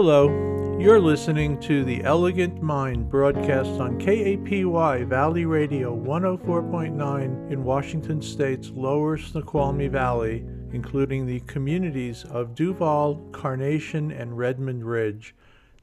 Hello, you're listening to The Elegant Mind broadcast on KAPY Valley Radio 104.9 in Washington State's lower Snoqualmie Valley, including the communities of Duvall, Carnation, and Redmond Ridge.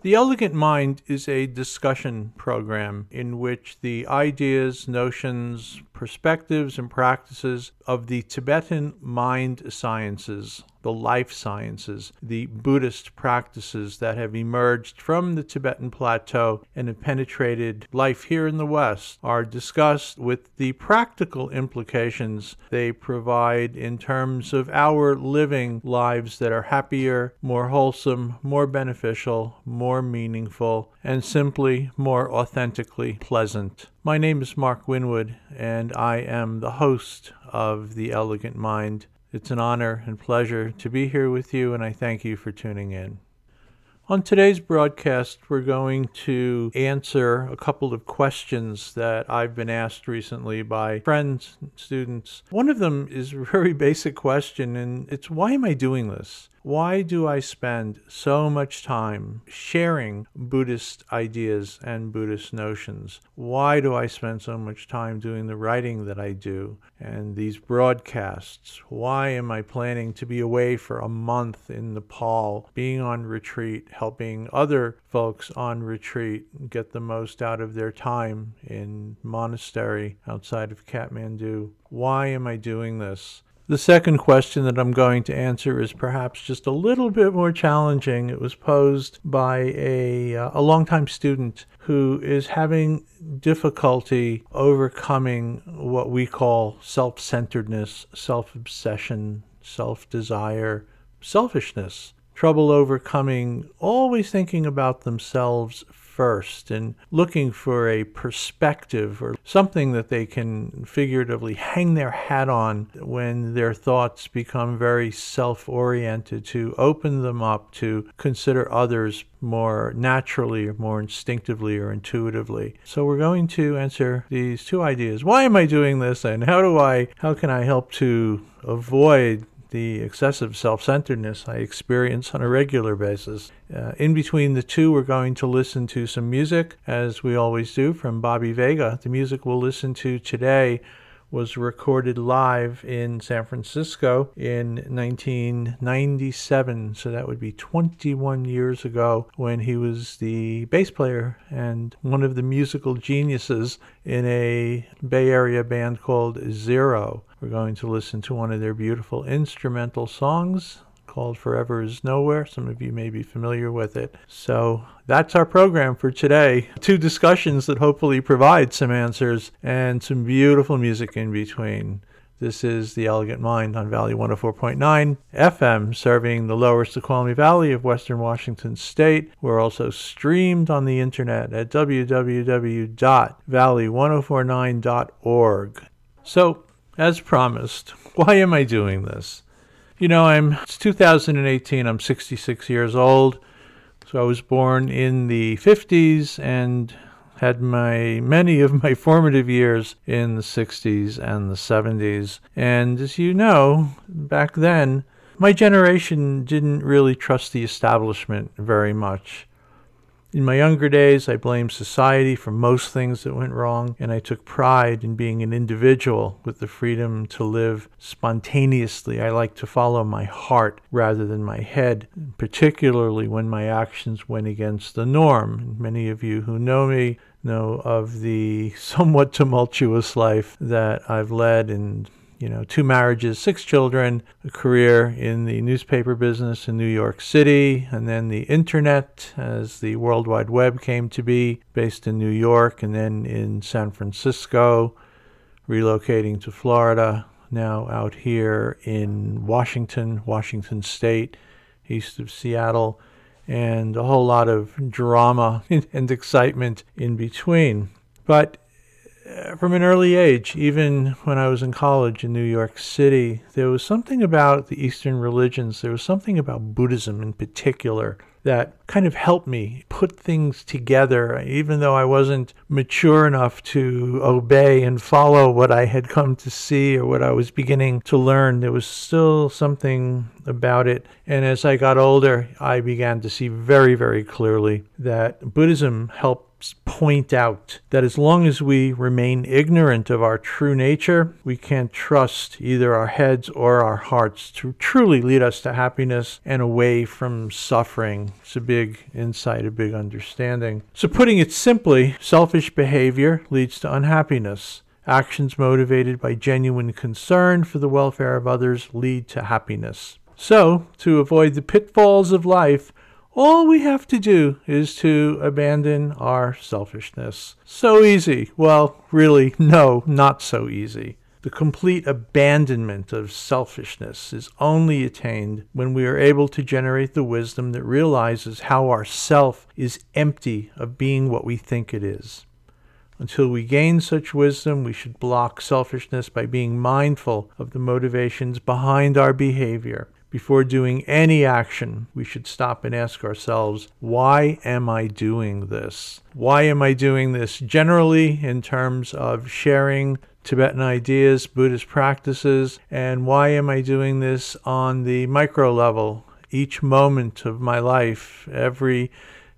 The Elegant Mind is a discussion program in which the ideas, notions, perspectives, and practices of the Tibetan mind sciences the life sciences, the Buddhist practices that have emerged from the Tibetan plateau and have penetrated life here in the West are discussed with the practical implications they provide in terms of our living lives that are happier, more wholesome, more beneficial, more meaningful, and simply more authentically pleasant. My name is Mark Winwood, and I am the host of The Elegant Mind. It's an honor and pleasure to be here with you, and I thank you for tuning in. On today's broadcast, we're going to answer a couple of questions that I've been asked recently by friends, and students. One of them is a very basic question, and it's why am I doing this? Why do I spend so much time sharing Buddhist ideas and Buddhist notions? Why do I spend so much time doing the writing that I do and these broadcasts? Why am I planning to be away for a month in Nepal, being on retreat, helping other folks on retreat get the most out of their time in monastery outside of Kathmandu? Why am I doing this? The second question that I'm going to answer is perhaps just a little bit more challenging. It was posed by a, uh, a longtime student who is having difficulty overcoming what we call self centeredness, self obsession, self desire, selfishness. Trouble overcoming always thinking about themselves first and looking for a perspective or something that they can figuratively hang their hat on when their thoughts become very self oriented, to open them up to consider others more naturally or more instinctively or intuitively. So we're going to answer these two ideas. Why am I doing this and how do I how can I help to avoid the excessive self centeredness I experience on a regular basis. Uh, in between the two, we're going to listen to some music, as we always do, from Bobby Vega. The music we'll listen to today was recorded live in San Francisco in 1997. So that would be 21 years ago when he was the bass player and one of the musical geniuses in a Bay Area band called Zero. We're going to listen to one of their beautiful instrumental songs called Forever is Nowhere. Some of you may be familiar with it. So that's our program for today. Two discussions that hopefully provide some answers and some beautiful music in between. This is The Elegant Mind on Valley 104.9 FM, serving the lower Snoqualmie Valley of Western Washington State. We're also streamed on the internet at www.valley1049.org. So, as promised, why am I doing this? You know, I'm it's 2018, I'm 66 years old. So I was born in the 50s and had my many of my formative years in the 60s and the 70s. And as you know, back then, my generation didn't really trust the establishment very much. In my younger days, I blamed society for most things that went wrong, and I took pride in being an individual with the freedom to live spontaneously. I like to follow my heart rather than my head, particularly when my actions went against the norm. Many of you who know me know of the somewhat tumultuous life that I've led and you know, two marriages, six children, a career in the newspaper business in New York City, and then the internet as the World Wide Web came to be, based in New York and then in San Francisco, relocating to Florida, now out here in Washington, Washington State, east of Seattle, and a whole lot of drama and excitement in between. But Uh, from an early age, even when I was in college in New York City, there was something about the Eastern religions, there was something about Buddhism in particular that kind of helped me put things together, even though I wasn't mature enough to obey and follow what I had come to see or what I was beginning to learn. There was still something about it. And as I got older, I began to see very, very clearly that Buddhism helped point out that as long as we remain ignorant of our true nature, we can't trust either our heads or our hearts to truly lead us to happiness and away from suffering. It's a big insight, a big understanding. So, putting it simply, selfish behavior leads to unhappiness. Actions motivated by genuine concern for the welfare of others lead to happiness. So, to avoid the pitfalls of life, all we have to do is to abandon our selfishness. So easy. Well, really, no, not so easy. The complete abandonment of selfishness is only attained when we are able to generate the wisdom that realizes how our self is empty of being what we think it is. Until we gain such wisdom, we should block selfishness by being mindful of the motivations behind our behavior before doing any action, we should stop and ask ourselves, why am I doing this? Why am I doing this? Generally, in terms of sharing Tibetan ideas, Buddhist practices, and why am I doing this on the micro level? Each moment of my life, every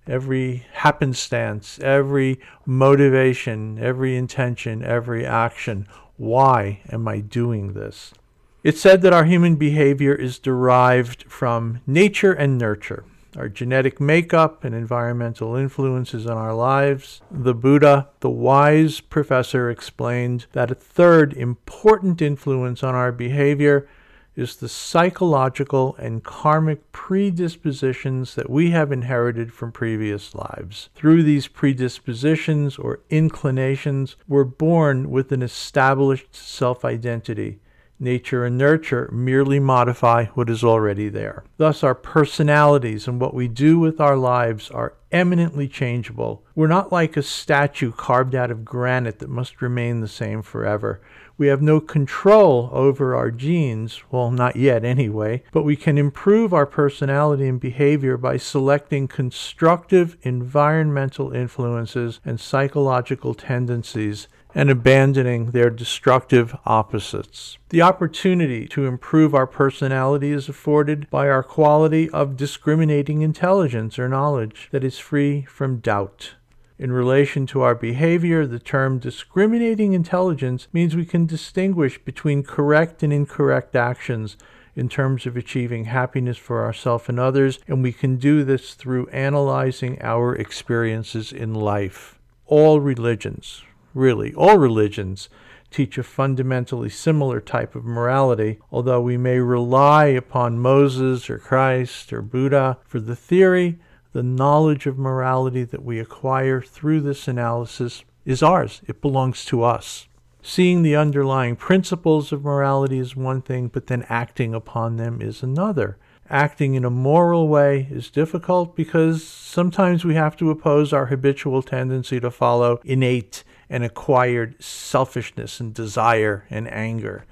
every happenstance, every motivation, every intention, every action. Why am I doing this? It's said that our human behavior is derived from nature and nurture, our genetic makeup and environmental influences on our lives. The Buddha, the wise professor, explained that a third important influence on our behavior is the psychological and karmic predispositions that we have inherited from previous lives. Through these predispositions or inclinations, we're born with an established self identity Nature and nurture merely modify what is already there. Thus, our personalities and what we do with our lives are eminently changeable. We're not like a statue carved out of granite that must remain the same forever. We have no control over our genes, well, not yet anyway, but we can improve our personality and behavior by selecting constructive environmental influences and psychological tendencies and abandoning their destructive opposites. The opportunity to improve our personality is afforded by our quality of discriminating intelligence or knowledge that is free from doubt. In relation to our behavior, the term discriminating intelligence means we can distinguish between correct and incorrect actions in terms of achieving happiness for ourselves and others, and we can do this through analyzing our experiences in life. All religions, really. All religions teach a fundamentally similar type of morality, although we may rely upon Moses or Christ or Buddha for the theory, the knowledge of morality that we acquire through this analysis is ours. It belongs to us. Seeing the underlying principles of morality is one thing, but then acting upon them is another. Acting in a moral way is difficult because sometimes we have to oppose our habitual tendency to follow innate and acquired selfishness and desire and anger.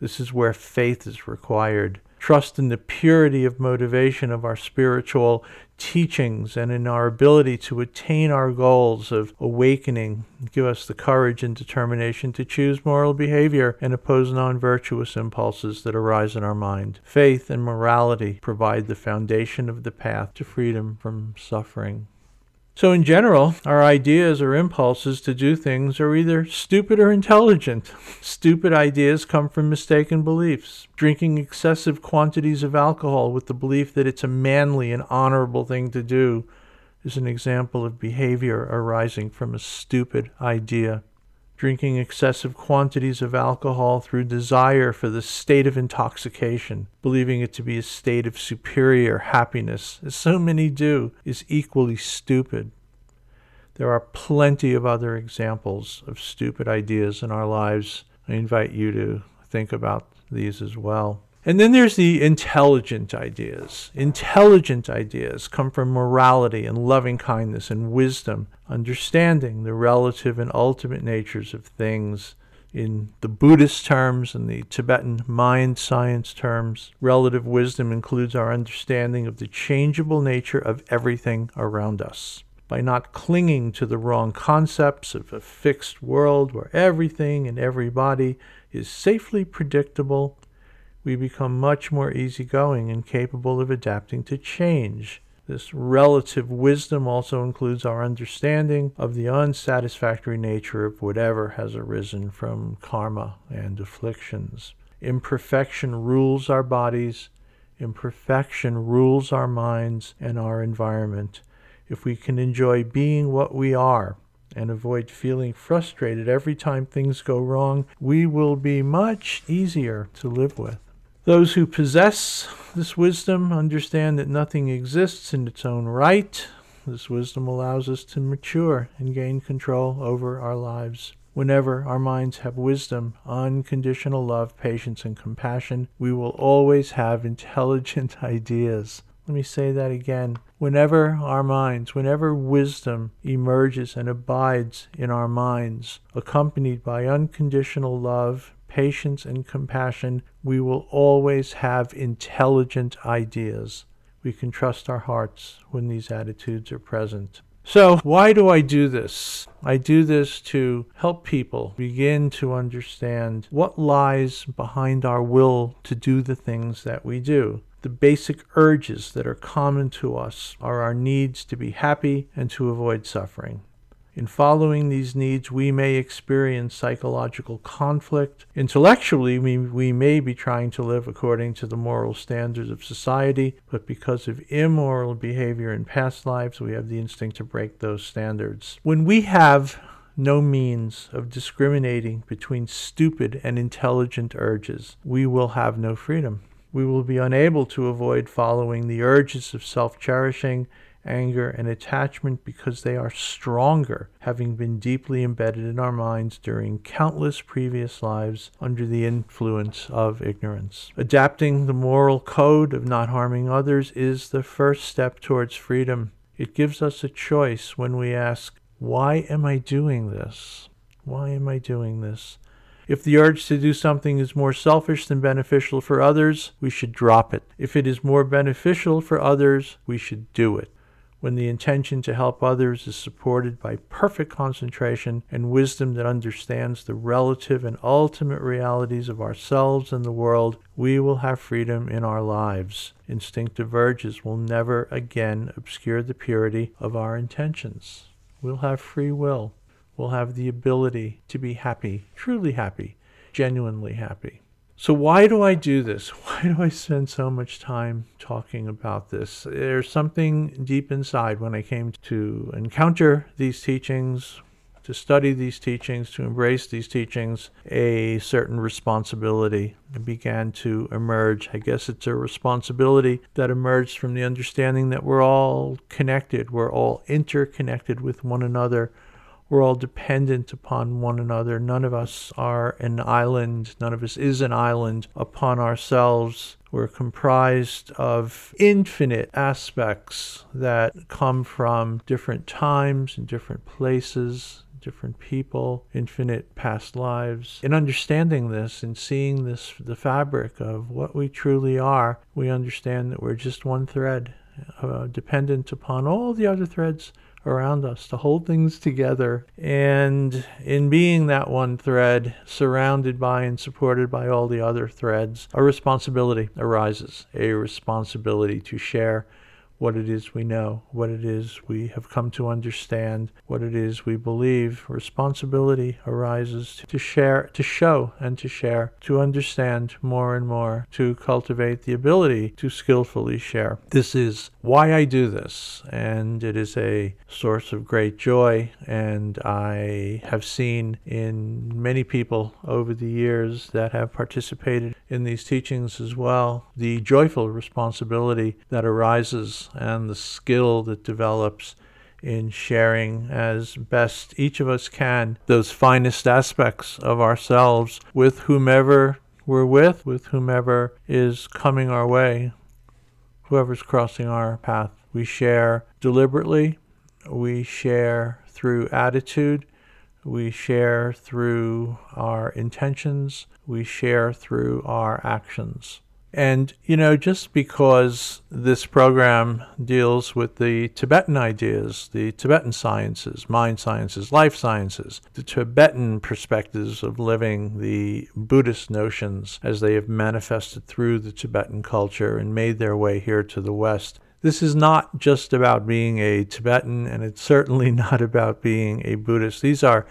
This is where faith is required. Trust in the purity of motivation of our spiritual teachings and in our ability to attain our goals of awakening. Give us the courage and determination to choose moral behavior and oppose non virtuous impulses that arise in our mind. Faith and morality provide the foundation of the path to freedom from suffering. So, in general, our ideas or impulses to do things are either stupid or intelligent. Stupid ideas come from mistaken beliefs. Drinking excessive quantities of alcohol with the belief that it's a manly and honorable thing to do is an example of behavior arising from a stupid idea. Drinking excessive quantities of alcohol through desire for the state of intoxication, believing it to be a state of superior happiness, as so many do, is equally stupid. There are plenty of other examples of stupid ideas in our lives. I invite you to think about these as well. And then there's the intelligent ideas. Intelligent ideas come from morality and loving kindness and wisdom, understanding the relative and ultimate natures of things. In the Buddhist terms and the Tibetan mind science terms, relative wisdom includes our understanding of the changeable nature of everything around us. By not clinging to the wrong concepts of a fixed world where everything and everybody is safely predictable, we become much more easygoing and capable of adapting to change. This relative wisdom also includes our understanding of the unsatisfactory nature of whatever has arisen from karma and afflictions. Imperfection rules our bodies, imperfection rules our minds and our environment. If we can enjoy being what we are and avoid feeling frustrated every time things go wrong, we will be much easier to live with. Those who possess this wisdom understand that nothing exists in its own right. This wisdom allows us to mature and gain control over our lives. Whenever our minds have wisdom, unconditional love, patience, and compassion, we will always have intelligent ideas. Let me say that again. Whenever our minds, whenever wisdom emerges and abides in our minds, accompanied by unconditional love, patience, and compassion, we will always have intelligent ideas. We can trust our hearts when these attitudes are present. So, why do I do this? I do this to help people begin to understand what lies behind our will to do the things that we do. The basic urges that are common to us are our needs to be happy and to avoid suffering. In following these needs, we may experience psychological conflict. Intellectually, we, we may be trying to live according to the moral standards of society, but because of immoral behavior in past lives, we have the instinct to break those standards. When we have no means of discriminating between stupid and intelligent urges, we will have no freedom. We will be unable to avoid following the urges of self cherishing anger, and attachment because they are stronger, having been deeply embedded in our minds during countless previous lives under the influence of ignorance. Adapting the moral code of not harming others is the first step towards freedom. It gives us a choice when we ask, Why am I doing this? Why am I doing this? If the urge to do something is more selfish than beneficial for others, we should drop it. If it is more beneficial for others, we should do it when the intention to help others is supported by perfect concentration and wisdom that understands the relative and ultimate realities of ourselves and the world, we will have freedom in our lives. Instinctive urges will never again obscure the purity of our intentions. We'll have free will. We'll have the ability to be happy, truly happy, genuinely happy. So, why do I do this? Why do I spend so much time talking about this? There's something deep inside when I came to encounter these teachings, to study these teachings, to embrace these teachings, a certain responsibility began to emerge. I guess it's a responsibility that emerged from the understanding that we're all connected, we're all interconnected with one another we're all dependent upon one another. None of us are an island. None of us is an island upon ourselves. We're comprised of infinite aspects that come from different times and different places, different people, infinite past lives. In understanding this and seeing this, the fabric of what we truly are, we understand that we're just one thread, uh, dependent upon all the other threads around us to hold things together. And in being that one thread, surrounded by and supported by all the other threads, a responsibility arises a responsibility to share what it is we know, what it is we have come to understand, what it is we believe. Responsibility arises to share, to show and to share, to understand more and more, to cultivate the ability to skillfully share. This is why I do this, and it is a source of great joy. And I have seen in many people over the years that have participated in these teachings as well the joyful responsibility that arises and the skill that develops in sharing as best each of us can those finest aspects of ourselves with whomever we're with, with whomever is coming our way, whoever's crossing our path. We share deliberately, we share through attitude, We share through our intentions, we share through our actions. And, you know, just because this program deals with the Tibetan ideas, the Tibetan sciences, mind sciences, life sciences, the Tibetan perspectives of living, the Buddhist notions as they have manifested through the Tibetan culture and made their way here to the West, this is not just about being a Tibetan, and it's certainly not about being a Buddhist. These are,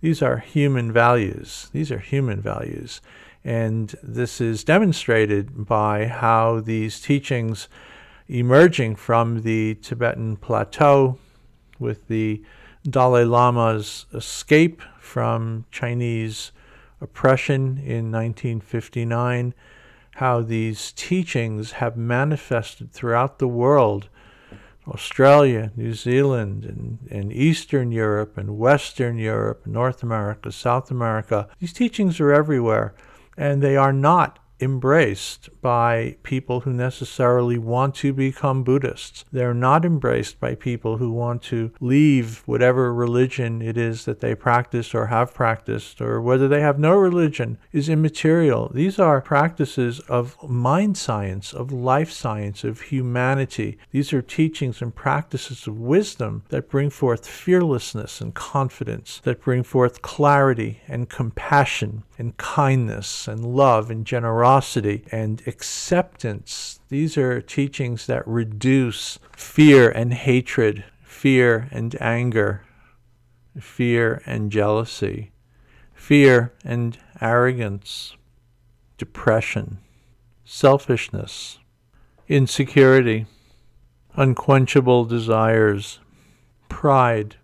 these are human values. These are human values. And this is demonstrated by how these teachings emerging from the Tibetan plateau with the Dalai Lama's escape from Chinese oppression in 1959, how these teachings have manifested throughout the world Australia, New Zealand, and, and Eastern Europe, and Western Europe, North America, South America. These teachings are everywhere and they are not embraced by people who necessarily want to become Buddhists. They're not embraced by people who want to leave whatever religion it is that they practice or have practiced, or whether they have no religion is immaterial. These are practices of mind science, of life science, of humanity. These are teachings and practices of wisdom that bring forth fearlessness and confidence, that bring forth clarity and compassion and kindness and love and generosity generosity and acceptance. These are teachings that reduce fear and hatred, fear and anger, fear and jealousy, fear and arrogance, depression, selfishness, insecurity, unquenchable desires, pride,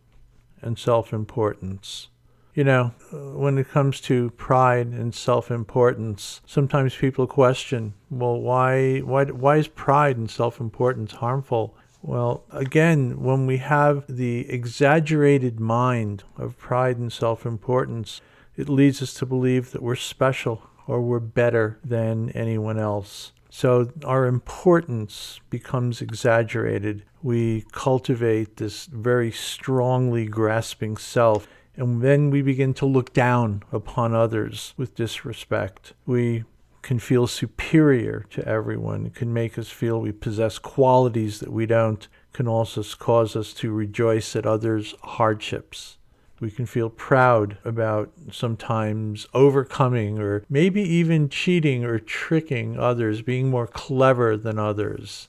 and self importance. You know, when it comes to pride and self-importance, sometimes people question, well, why, why, why is pride and self-importance harmful? Well, again, when we have the exaggerated mind of pride and self importance, it leads us to believe that we're special or we're better than anyone else. So our importance becomes exaggerated. We cultivate this very strongly grasping self and then we begin to look down upon others with disrespect. We can feel superior to everyone. It can make us feel we possess qualities that we don't. It can also cause us to rejoice at others' hardships. We can feel proud about sometimes overcoming or maybe even cheating or tricking others, being more clever than others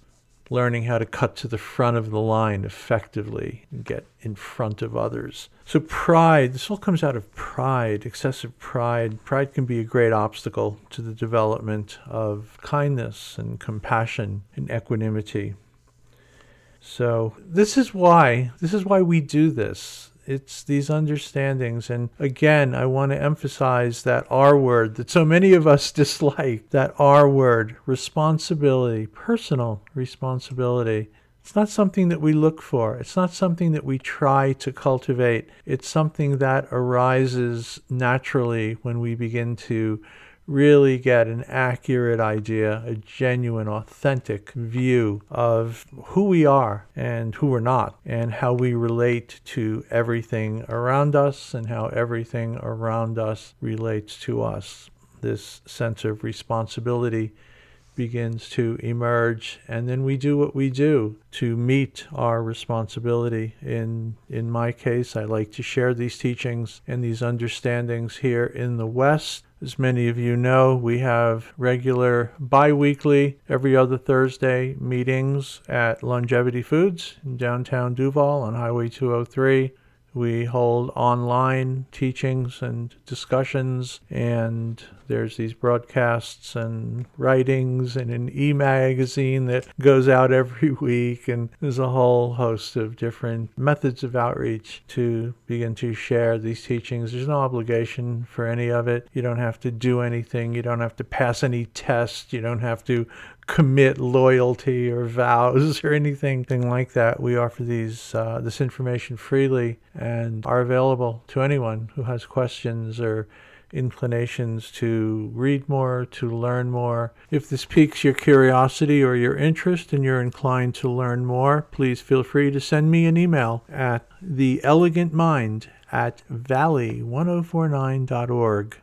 learning how to cut to the front of the line effectively and get in front of others. So, pride, this all comes out of pride, excessive pride. Pride can be a great obstacle to the development of kindness and compassion and equanimity. So, this is why, this is why we do this it's these understandings. And again, I want to emphasize that R word that so many of us dislike that R word responsibility, personal responsibility. It's not something that we look for. It's not something that we try to cultivate. It's something that arises naturally when we begin to really get an accurate idea, a genuine, authentic view of who we are and who we're not, and how we relate to everything around us and how everything around us relates to us. This sense of responsibility begins to emerge and then we do what we do to meet our responsibility in in my case I like to share these teachings and these understandings here in the west as many of you know, we have regular bi weekly, every other Thursday meetings at Longevity Foods in downtown Duvall on Highway 203. We hold online teachings and discussions, and there's these broadcasts and writings and an e magazine that goes out every week. And there's a whole host of different methods of outreach to begin to share these teachings. There's no obligation for any of it. You don't have to do anything, you don't have to pass any tests, you don't have to commit loyalty or vows or anything like that. We offer these uh, this information freely and are available to anyone who has questions or inclinations to read more, to learn more. If this piques your curiosity or your interest and you're inclined to learn more, please feel free to send me an email at the elegant mind at valley1049.org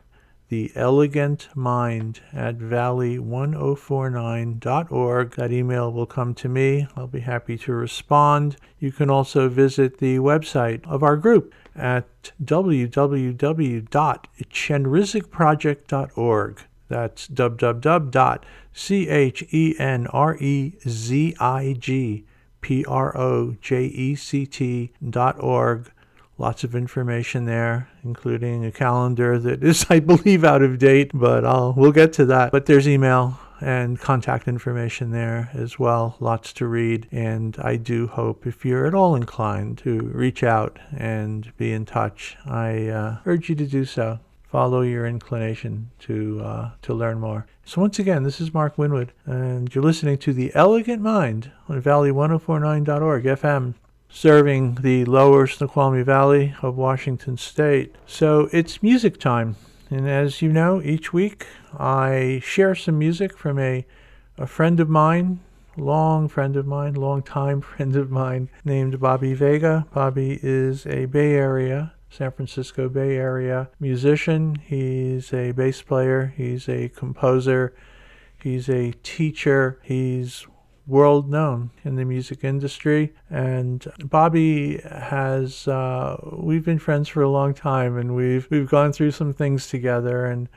the elegant mind at valley1049.org. That email will come to me. I'll be happy to respond. You can also visit the website of our group at www.chenrezigproject.org. That's www.chenrezigproject.org lots of information there, including a calendar that is, I believe, out of date, but I'll, we'll get to that. But there's email and contact information there as well. Lots to read. And I do hope if you're at all inclined to reach out and be in touch, I uh, urge you to do so. Follow your inclination to uh, to learn more. So once again, this is Mark Winwood, and you're listening to the Elegant Mind on Valley1049.org FM serving the lower Snoqualmie Valley of Washington State. So it's music time. And as you know, each week I share some music from a, a friend of mine, long friend of mine, long time friend of mine, named Bobby Vega. Bobby is a Bay Area, San Francisco Bay Area musician. He's a bass player, he's a composer, he's a teacher, he's world known in the music industry. And Bobby has uh, we've been friends for a long time, and we've we've gone through some things together. And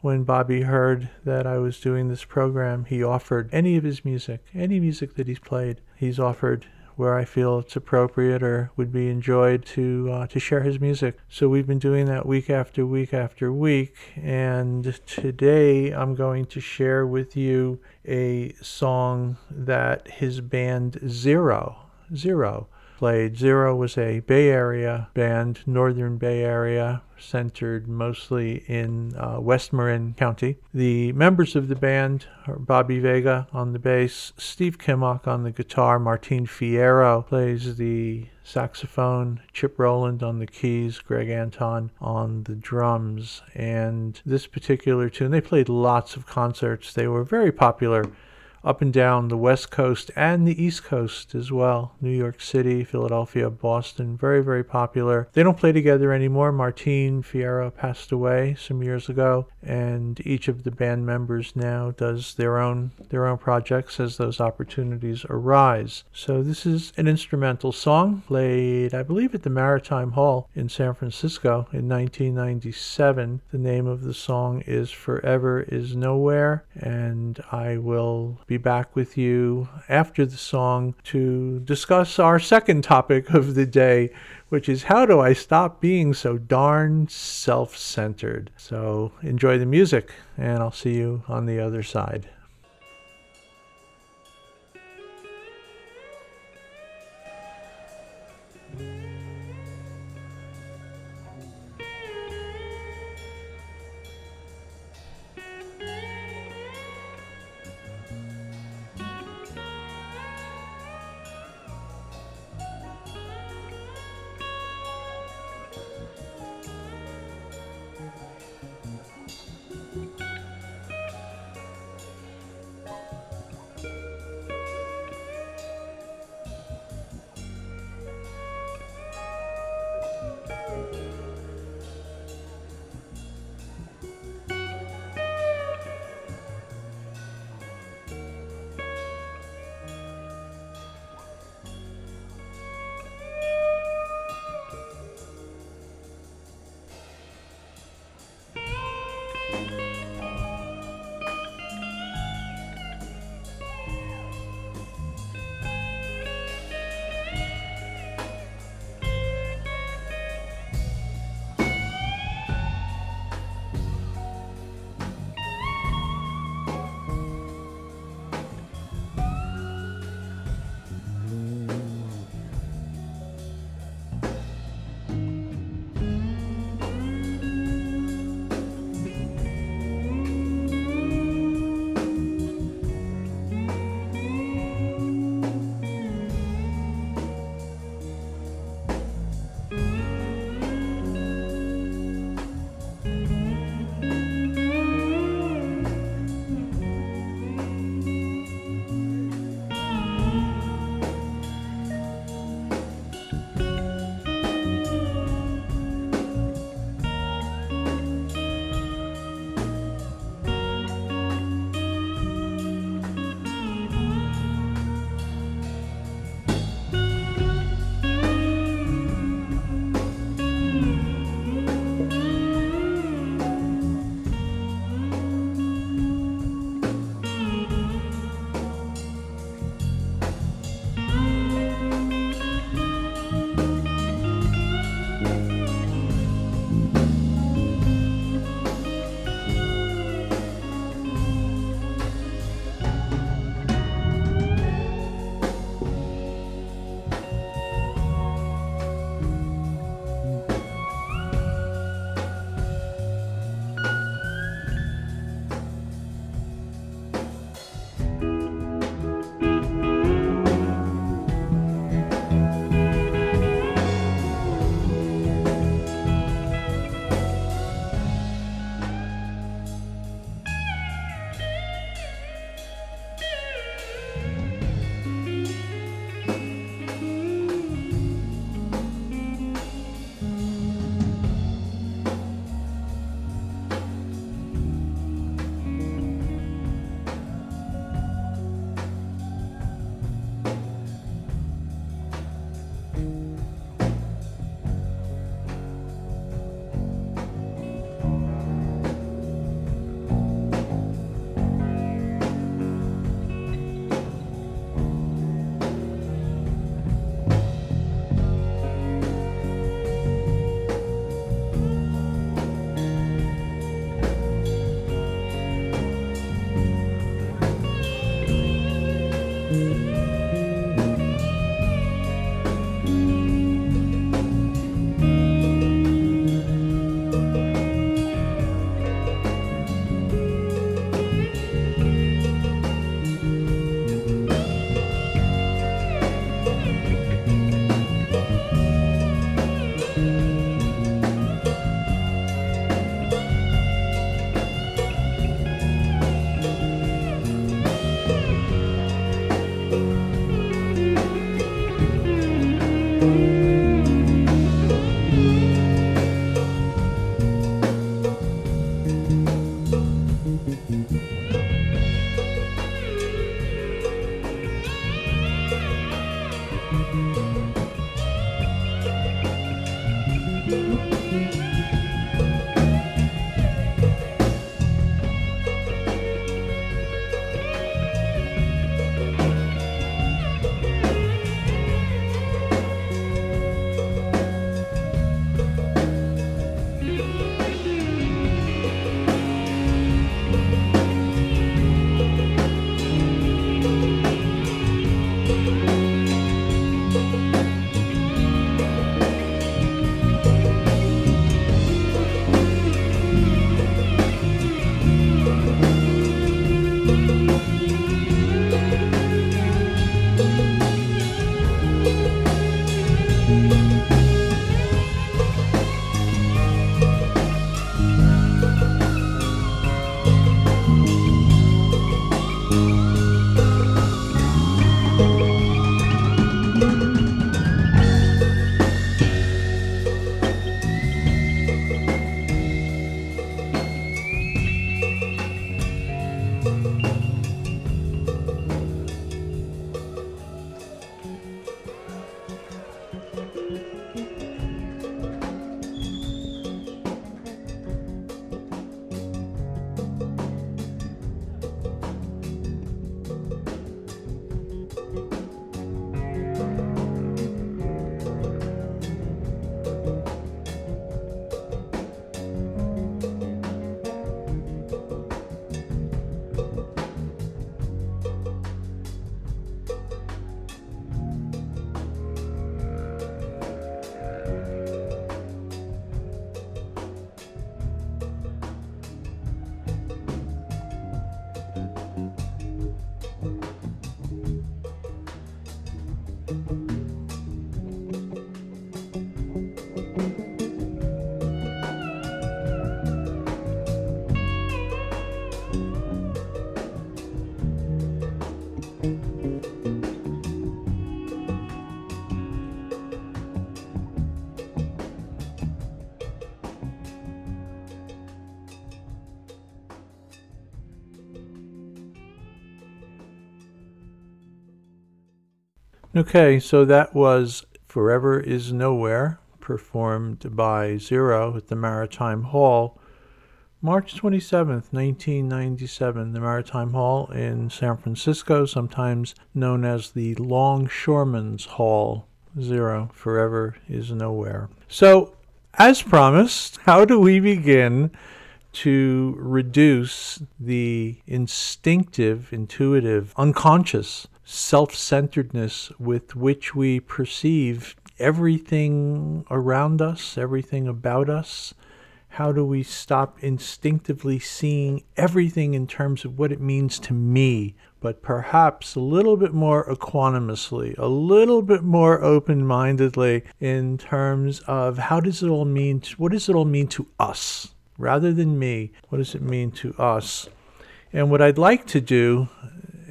when Bobby heard that I was doing this program, he offered any of his music, any music that he's played, he's offered where I feel it's appropriate or would be enjoyed to uh, to share his music. So we've been doing that week after week after week, and today I'm going to share with you a song that his band Zero Zero played. Zero was a Bay Area band, Northern Bay Area, centered mostly in uh, West Marin County. The members of the band are Bobby Vega on the bass, Steve Kimock on the guitar, Martin Fierro plays the saxophone, Chip Rowland on the keys, Greg Anton on the drums. And this particular tune, they played lots of concerts. They were very popular up and down the West Coast and the East Coast as well. New York City, Philadelphia, Boston, very, very popular. They don't play together anymore. Martin Fierro passed away some years ago, and each of the band members now does their own their own projects as those opportunities arise. So this is an instrumental song played, I believe, at the Maritime Hall in San Francisco in 1997. The name of the song is Forever is Nowhere, and I will be be back with you after the song to discuss our second topic of the day, which is how do I stop being so darn self centered? So enjoy the music, and I'll see you on the other side. Música Okay, so that was Forever is Nowhere, performed by Zero at the Maritime Hall, March 27th, 1997. The Maritime Hall in San Francisco, sometimes known as the Longshoremen's Hall. Zero, Forever is Nowhere. So, as promised, how do we begin to reduce the instinctive, intuitive, unconscious self centeredness with which we perceive everything around us, everything about us? How do we stop instinctively seeing everything in terms of what it means to me, but perhaps a little bit more equanimously, a little bit more open mindedly in terms of how does it all mean, to, what does it all mean to us? Rather than me, what does it mean to us? And what I'd like to do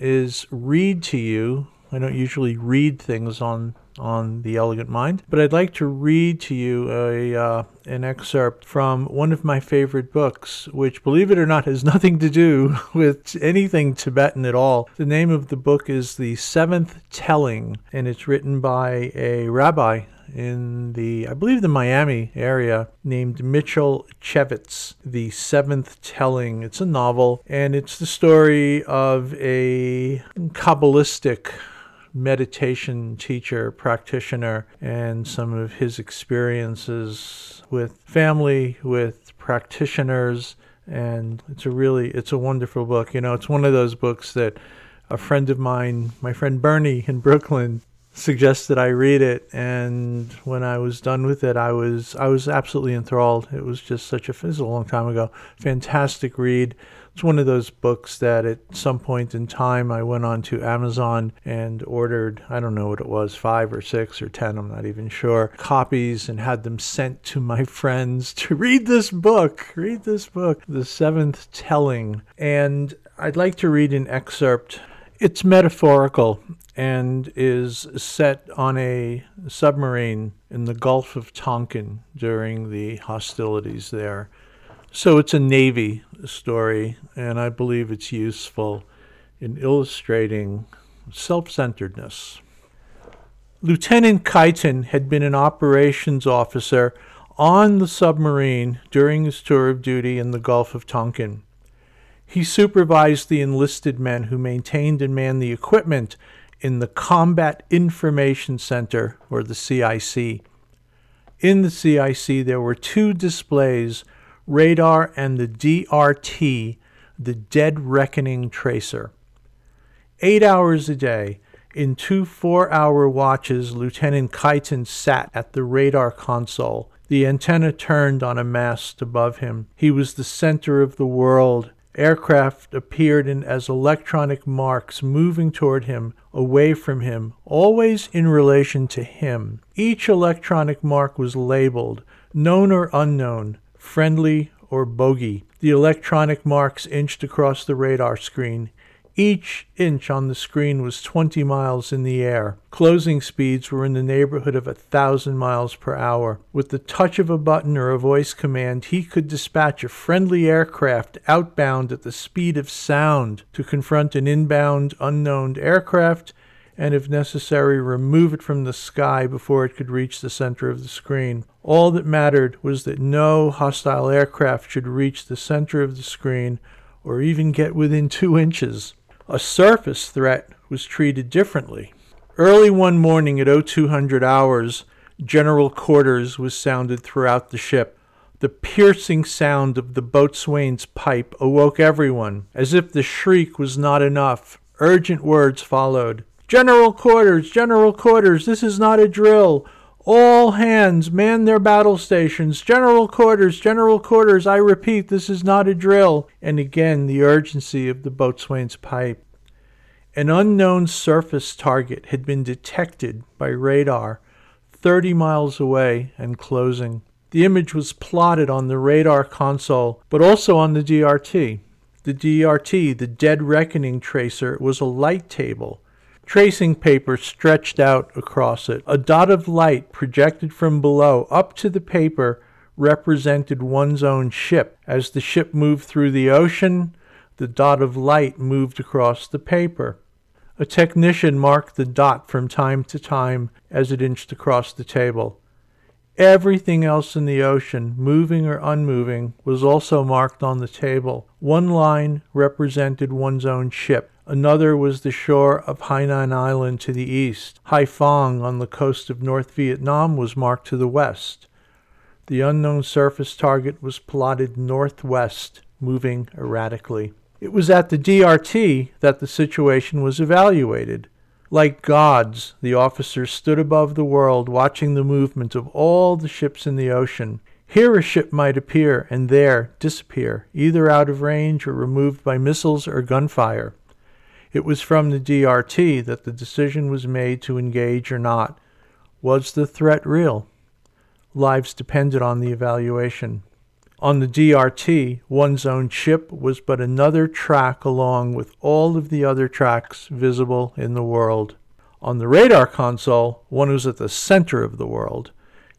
is read to you. I don't usually read things on on the elegant mind but i'd like to read to you a uh, an excerpt from one of my favorite books which believe it or not has nothing to do with anything tibetan at all the name of the book is the seventh telling and it's written by a rabbi in the, I believe, the Miami area named Mitchell Chefitz, The Seventh Telling. It's a novel, and it's the story of a Kabbalistic meditation teacher, practitioner, and some of his experiences with family, with practitioners. And it's a really, it's a wonderful book. You know, it's one of those books that a friend of mine, my friend Bernie in Brooklyn, suggested I read it, and when I was done with it, I was I was absolutely enthralled. It was just such a it was a long time ago, fantastic read. It's one of those books that at some point in time I went on to Amazon and ordered, I don't know what it was, five or six or ten, I'm not even sure, copies and had them sent to my friends to read this book. Read this book, The Seventh Telling. And I'd like to read an excerpt. It's metaphorical and is set on a submarine in the Gulf of Tonkin during the hostilities there. So it's a Navy story, and I believe it's useful in illustrating self centeredness. Lieutenant Keiton had been an operations officer on the submarine during his tour of duty in the Gulf of Tonkin. He supervised the enlisted men who maintained and manned the equipment in the Combat Information Center, or the CIC. In the CIC, there were two displays radar and the DRT, the Dead Reckoning Tracer. Eight hours a day, in two four hour watches, Lieutenant Keiton sat at the radar console. The antenna turned on a mast above him. He was the center of the world, Aircraft appeared in as electronic marks moving toward him, away from him, always in relation to him. Each electronic mark was labeled, known or unknown, friendly or bogey. The electronic marks inched across the radar screen. Each inch on the screen was 20 miles in the air. Closing speeds were in the neighborhood of a thousand miles per hour. With the touch of a button or a voice command, he could dispatch a friendly aircraft outbound at the speed of sound to confront an inbound unknown aircraft and, if necessary, remove it from the sky before it could reach the center of the screen. All that mattered was that no hostile aircraft should reach the center of the screen or even get within two inches. A surface threat was treated differently. Early one morning at 0200 hours, general quarters was sounded throughout the ship. The piercing sound of the boatswain's pipe awoke everyone. As if the shriek was not enough, urgent words followed. General quarters, general quarters, this is not a drill. All hands man their battle stations. General quarters, general quarters. I repeat, this is not a drill. And again, the urgency of the boatswain's pipe. An unknown surface target had been detected by radar 30 miles away and closing. The image was plotted on the radar console, but also on the DRT. The DRT, the Dead Reckoning Tracer, was a light table tracing paper stretched out across it. A dot of light projected from below up to the paper represented one's own ship. As the ship moved through the ocean, the dot of light moved across the paper. A technician marked the dot from time to time as it inched across the table. Everything else in the ocean, moving or unmoving, was also marked on the table. One line represented one's own ship. Another was the shore of Hainan Island to the east. Haiphong on the coast of North Vietnam was marked to the west. The unknown surface target was plotted northwest, moving erratically. It was at the DRT that the situation was evaluated. Like gods, the officers stood above the world, watching the movement of all the ships in the ocean. Here a ship might appear, and there disappear, either out of range or removed by missiles or gunfire. It was from the DRT that the decision was made to engage or not. Was the threat real? Lives depended on the evaluation. On the DRT, one's own ship was but another track along with all of the other tracks visible in the world. On the radar console, one was at the center of the world,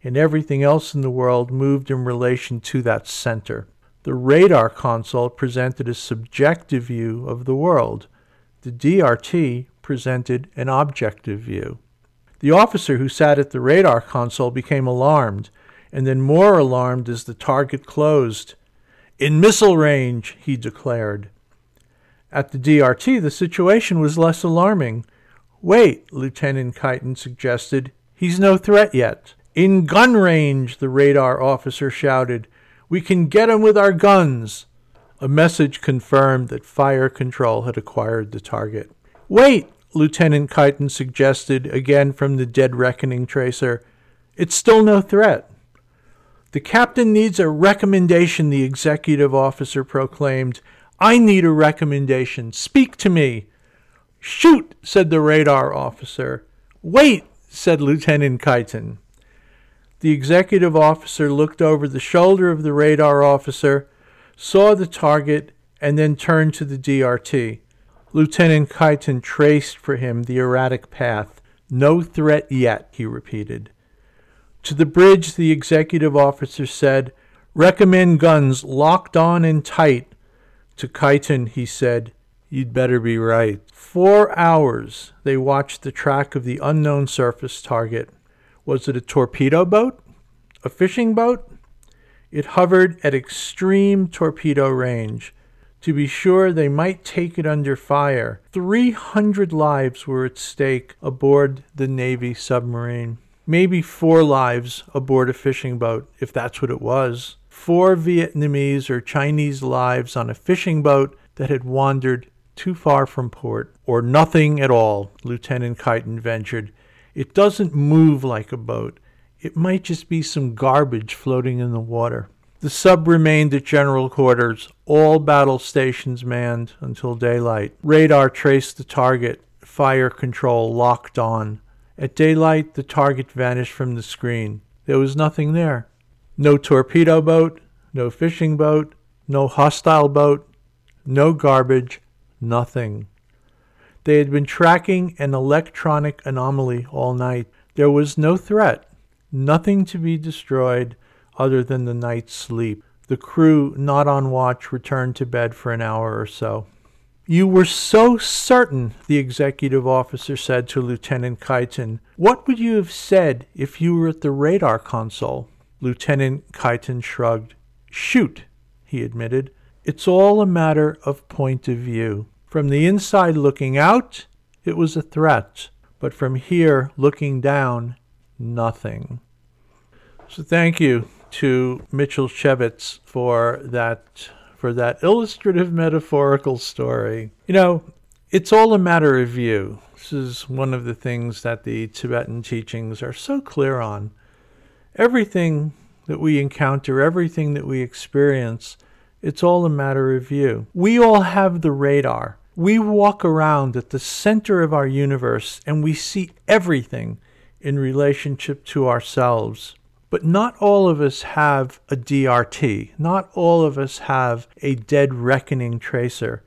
and everything else in the world moved in relation to that center. The radar console presented a subjective view of the world. The DRT presented an objective view. The officer who sat at the radar console became alarmed and then more alarmed as the target closed. In missile range, he declared. At the DRT, the situation was less alarming. Wait, Lieutenant Kyten suggested. He's no threat yet. In gun range, the radar officer shouted. We can get him with our guns. A message confirmed that fire control had acquired the target. Wait, Lieutenant Kyten suggested, again from the dead reckoning tracer. It's still no threat. The captain needs a recommendation, the executive officer proclaimed. I need a recommendation. Speak to me. Shoot, said the radar officer. Wait, said Lieutenant Kyten. The executive officer looked over the shoulder of the radar officer, saw the target, and then turned to the DRT. Lieutenant Kyten traced for him the erratic path. No threat yet, he repeated. To the bridge, the executive officer said, Recommend guns locked on and tight. To Kyten, he said, You'd better be right. Four hours they watched the track of the unknown surface target. Was it a torpedo boat? A fishing boat? It hovered at extreme torpedo range. To be sure, they might take it under fire. 300 lives were at stake aboard the Navy submarine maybe four lives aboard a fishing boat, if that's what it was. Four Vietnamese or Chinese lives on a fishing boat that had wandered too far from port, or nothing at all, Lieutenant Kyten ventured. It doesn't move like a boat. It might just be some garbage floating in the water. The sub remained at general quarters, all battle stations manned until daylight. Radar traced the target, fire control locked on. At daylight, the target vanished from the screen. There was nothing there. No torpedo boat, no fishing boat, no hostile boat, no garbage, nothing. They had been tracking an electronic anomaly all night. There was no threat, nothing to be destroyed other than the night's sleep. The crew, not on watch, returned to bed for an hour or so. You were so certain, the executive officer said to Lieutenant Kyten. What would you have said if you were at the radar console? Lieutenant Kyten shrugged. Shoot, he admitted. It's all a matter of point of view. From the inside looking out, it was a threat, but from here looking down, nothing. So thank you to Mitchell Chefitz for that for that illustrative metaphorical story. You know, it's all a matter of view. This is one of the things that the Tibetan teachings are so clear on. Everything that we encounter, everything that we experience, it's all a matter of view. We all have the radar. We walk around at the center of our universe and we see everything in relationship to ourselves. But not all of us have a DRT. Not all of us have a dead reckoning tracer,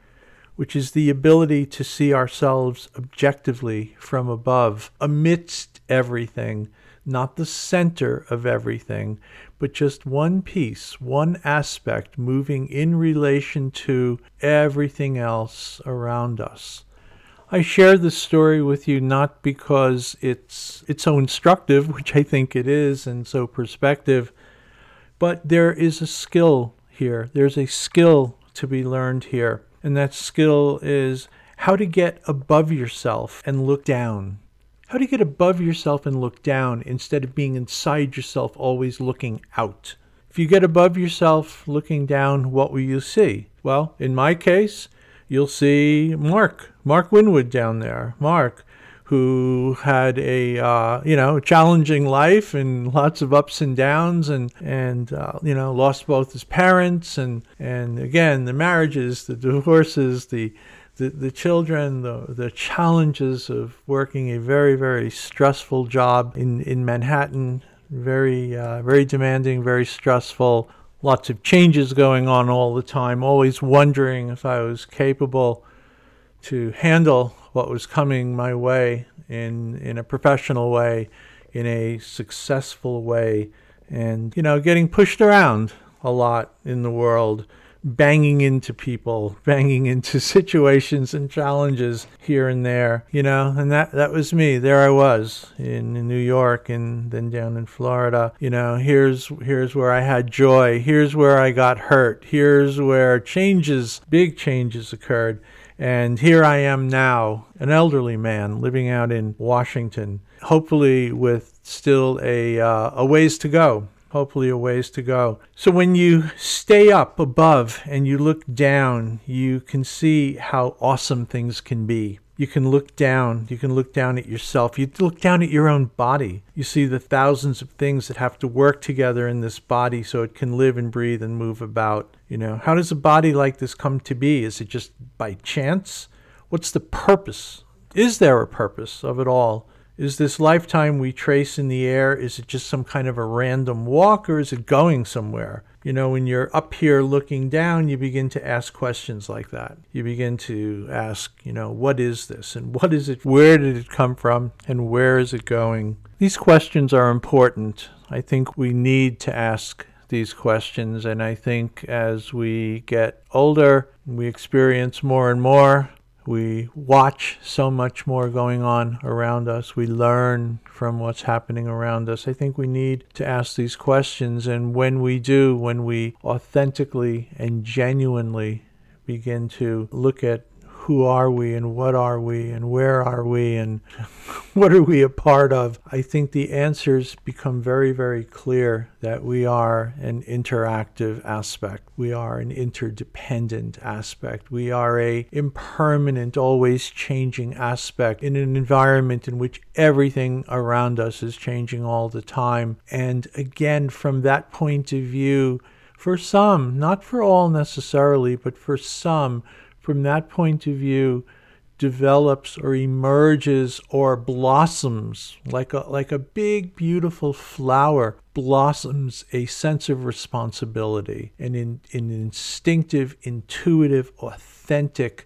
which is the ability to see ourselves objectively from above, amidst everything, not the center of everything, but just one piece, one aspect moving in relation to everything else around us. I share this story with you not because it's it's so instructive, which I think it is, and so perspective, but there is a skill here. There's a skill to be learned here, and that skill is how to get above yourself and look down. How to get above yourself and look down instead of being inside yourself, always looking out. If you get above yourself, looking down, what will you see? Well, in my case, you'll see Mark, Mark Winwood down there. Mark, who had a uh, you know challenging life and lots of ups and downs and and uh, you know lost both his parents and and again the marriages, the divorces, the the, the children, the, the challenges of working a very, very stressful job in, in Manhattan, very, uh, very demanding, very stressful, lots of changes going on all the time, always wondering if I was capable to handle what was coming my way in, in a professional way, in a successful way, and, you know, getting pushed around a lot in the world banging into people, banging into situations and challenges here and there, you know, and that that was me. There I was in, in, New York and then down in Florida. You know, here's here's where I had joy. Here's where I got hurt. Here's where changes, big changes occurred. And here I am now, an elderly man living out in Washington, hopefully with still a uh, a ways to go hopefully a ways to go. So when you stay up above and you look down, you can see how awesome things can be. You can look down. You can look down at yourself. You look down at your own body. You see the thousands of things that have to work together in this body so it can live and breathe and move about. You know, how does a body like this come to be? Is it just by chance? What's the purpose? Is there a purpose of it all? Is this lifetime we trace in the air, is it just some kind of a random walk or is it going somewhere? You know, when you're up here looking down, you begin to ask questions like that. You begin to ask, you know, what is this and what is it? Where did it come from and where is it going? These questions are important. I think we need to ask these questions. And I think as we get older, we experience more and more we watch so much more going on around us. We learn from what's happening around us. I think we need to ask these questions. And when we do, when we authentically and genuinely begin to look at who are we and what are we and where are we and what are we a part of, I think the answers become very, very clear that we are an interactive aspect. We are an interdependent aspect. We are a impermanent, always changing aspect in an environment in which everything around us is changing all the time. And again, from that point of view, for some, not for all necessarily, but for some, from that point of view, develops or emerges or blossoms like a, like a big, beautiful flower, blossoms a sense of responsibility, an, in, an instinctive, intuitive, authentic,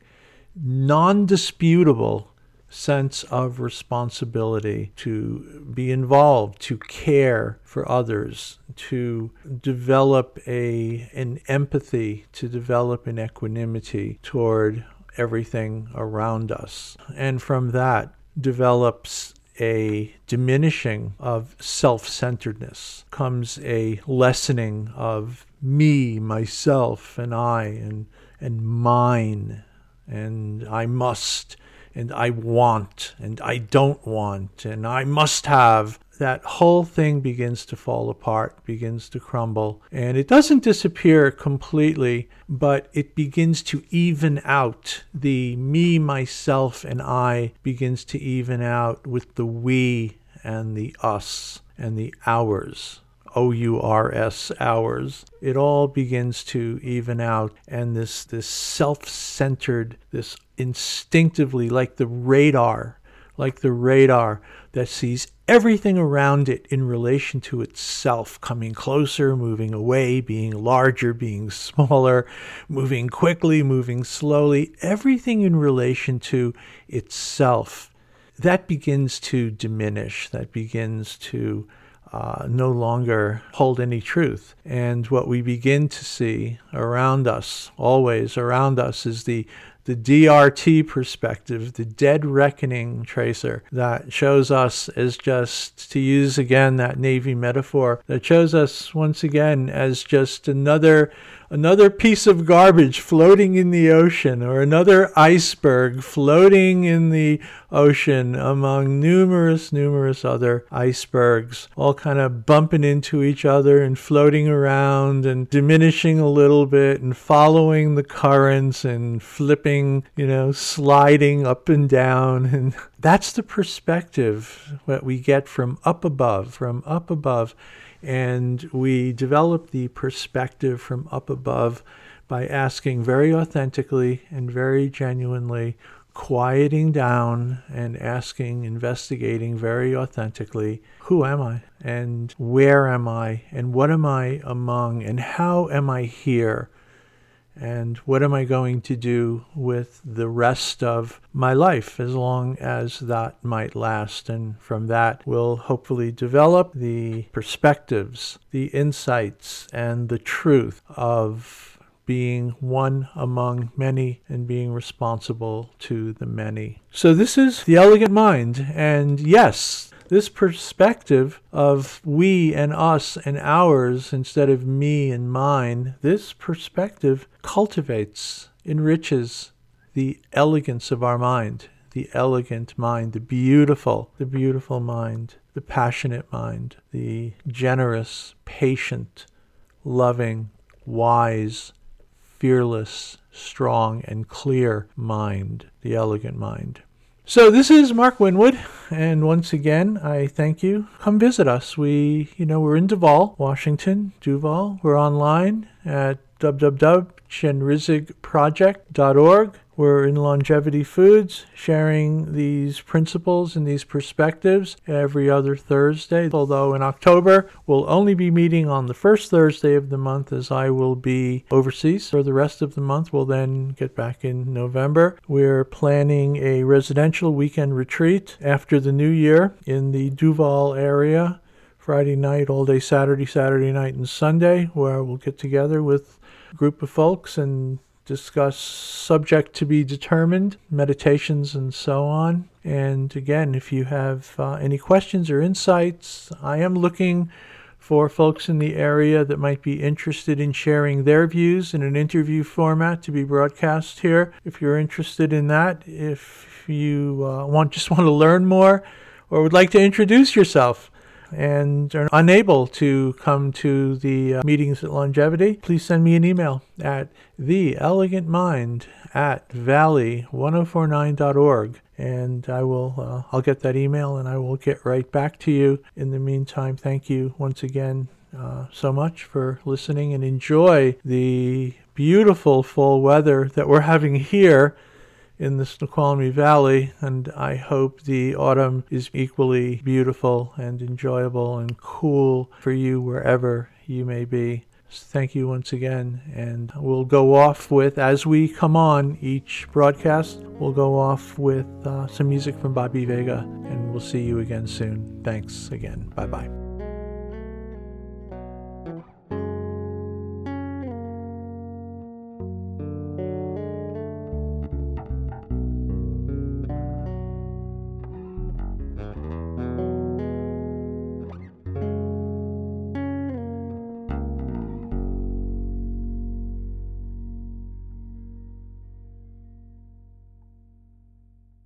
non disputable sense of responsibility to be involved, to care for others, to develop a an empathy, to develop an equanimity toward everything around us. And from that develops a diminishing of self centeredness, comes a lessening of me, myself, and I, and, and mine, and I must, and I want and I don't want and I must have, that whole thing begins to fall apart, begins to crumble. And it doesn't disappear completely, but it begins to even out. The me, myself, and I begins to even out with the we and the us and the ours. O U R S hours, it all begins to even out, and this this self-centered, this instinctively like the radar, like the radar that sees everything around it in relation to itself, coming closer, moving away, being larger, being smaller, moving quickly, moving slowly, everything in relation to itself. That begins to diminish, that begins to uh, no longer hold any truth. And what we begin to see around us, always around us, is the the DRT perspective, the dead reckoning tracer that shows us as just, to use again that Navy metaphor, that shows us once again as just another another piece of garbage floating in the ocean or another iceberg floating in the ocean among numerous numerous other icebergs all kind of bumping into each other and floating around and diminishing a little bit and following the currents and flipping you know sliding up and down. And that's the perspective that we get from up above from up above and we develop the perspective from up above by asking very authentically and very genuinely, quieting down and asking, investigating very authentically, who am I? And where am I? And what am I among? And how am I here? And what am I going to do with the rest of my life as long as that might last. And from that, we'll hopefully develop the perspectives, the insights, and the truth of being one among many and being responsible to the many. So, this is the elegant mind. And yes, this perspective of we and us and ours instead of me and mine, this perspective cultivates, enriches the elegance of our mind, the elegant mind, the beautiful, the beautiful mind, the passionate mind, the generous, patient, loving, wise, fearless, strong, and clear mind, the elegant mind. So this is Mark Winwood, and once again, I thank you. Come visit us. We, you know, we're in Duvall, Washington, Duvall. We're online at www.chenrizigproject.org. We're in Longevity Foods, sharing these principles and these perspectives every other Thursday. Although in October, we'll only be meeting on the first Thursday of the month as I will be overseas for the rest of the month. We'll then get back in November. We're planning a residential weekend retreat after the new year in the Duvall area. Friday night, all day Saturday, Saturday night, and Sunday, where we'll get together with group of folks and discuss subject to be determined, meditations, and so on. And again, if you have uh, any questions or insights, I am looking for folks in the area that might be interested in sharing their views in an interview format to be broadcast here. If you're interested in that, if you uh, want just want to learn more or would like to introduce yourself, and are unable to come to the uh, meetings at Longevity, please send me an email at theelegantmind at valley1049.org and I will uh, I'll get that email and I will get right back to you. In the meantime, thank you once again uh, so much for listening and enjoy the beautiful fall weather that we're having here in the Snoqualmie Valley, and I hope the autumn is equally beautiful and enjoyable and cool for you wherever you may be. Thank you once again, and we'll go off with, as we come on each broadcast, we'll go off with uh, some music from Bobby Vega, and we'll see you again soon. Thanks again. Bye bye.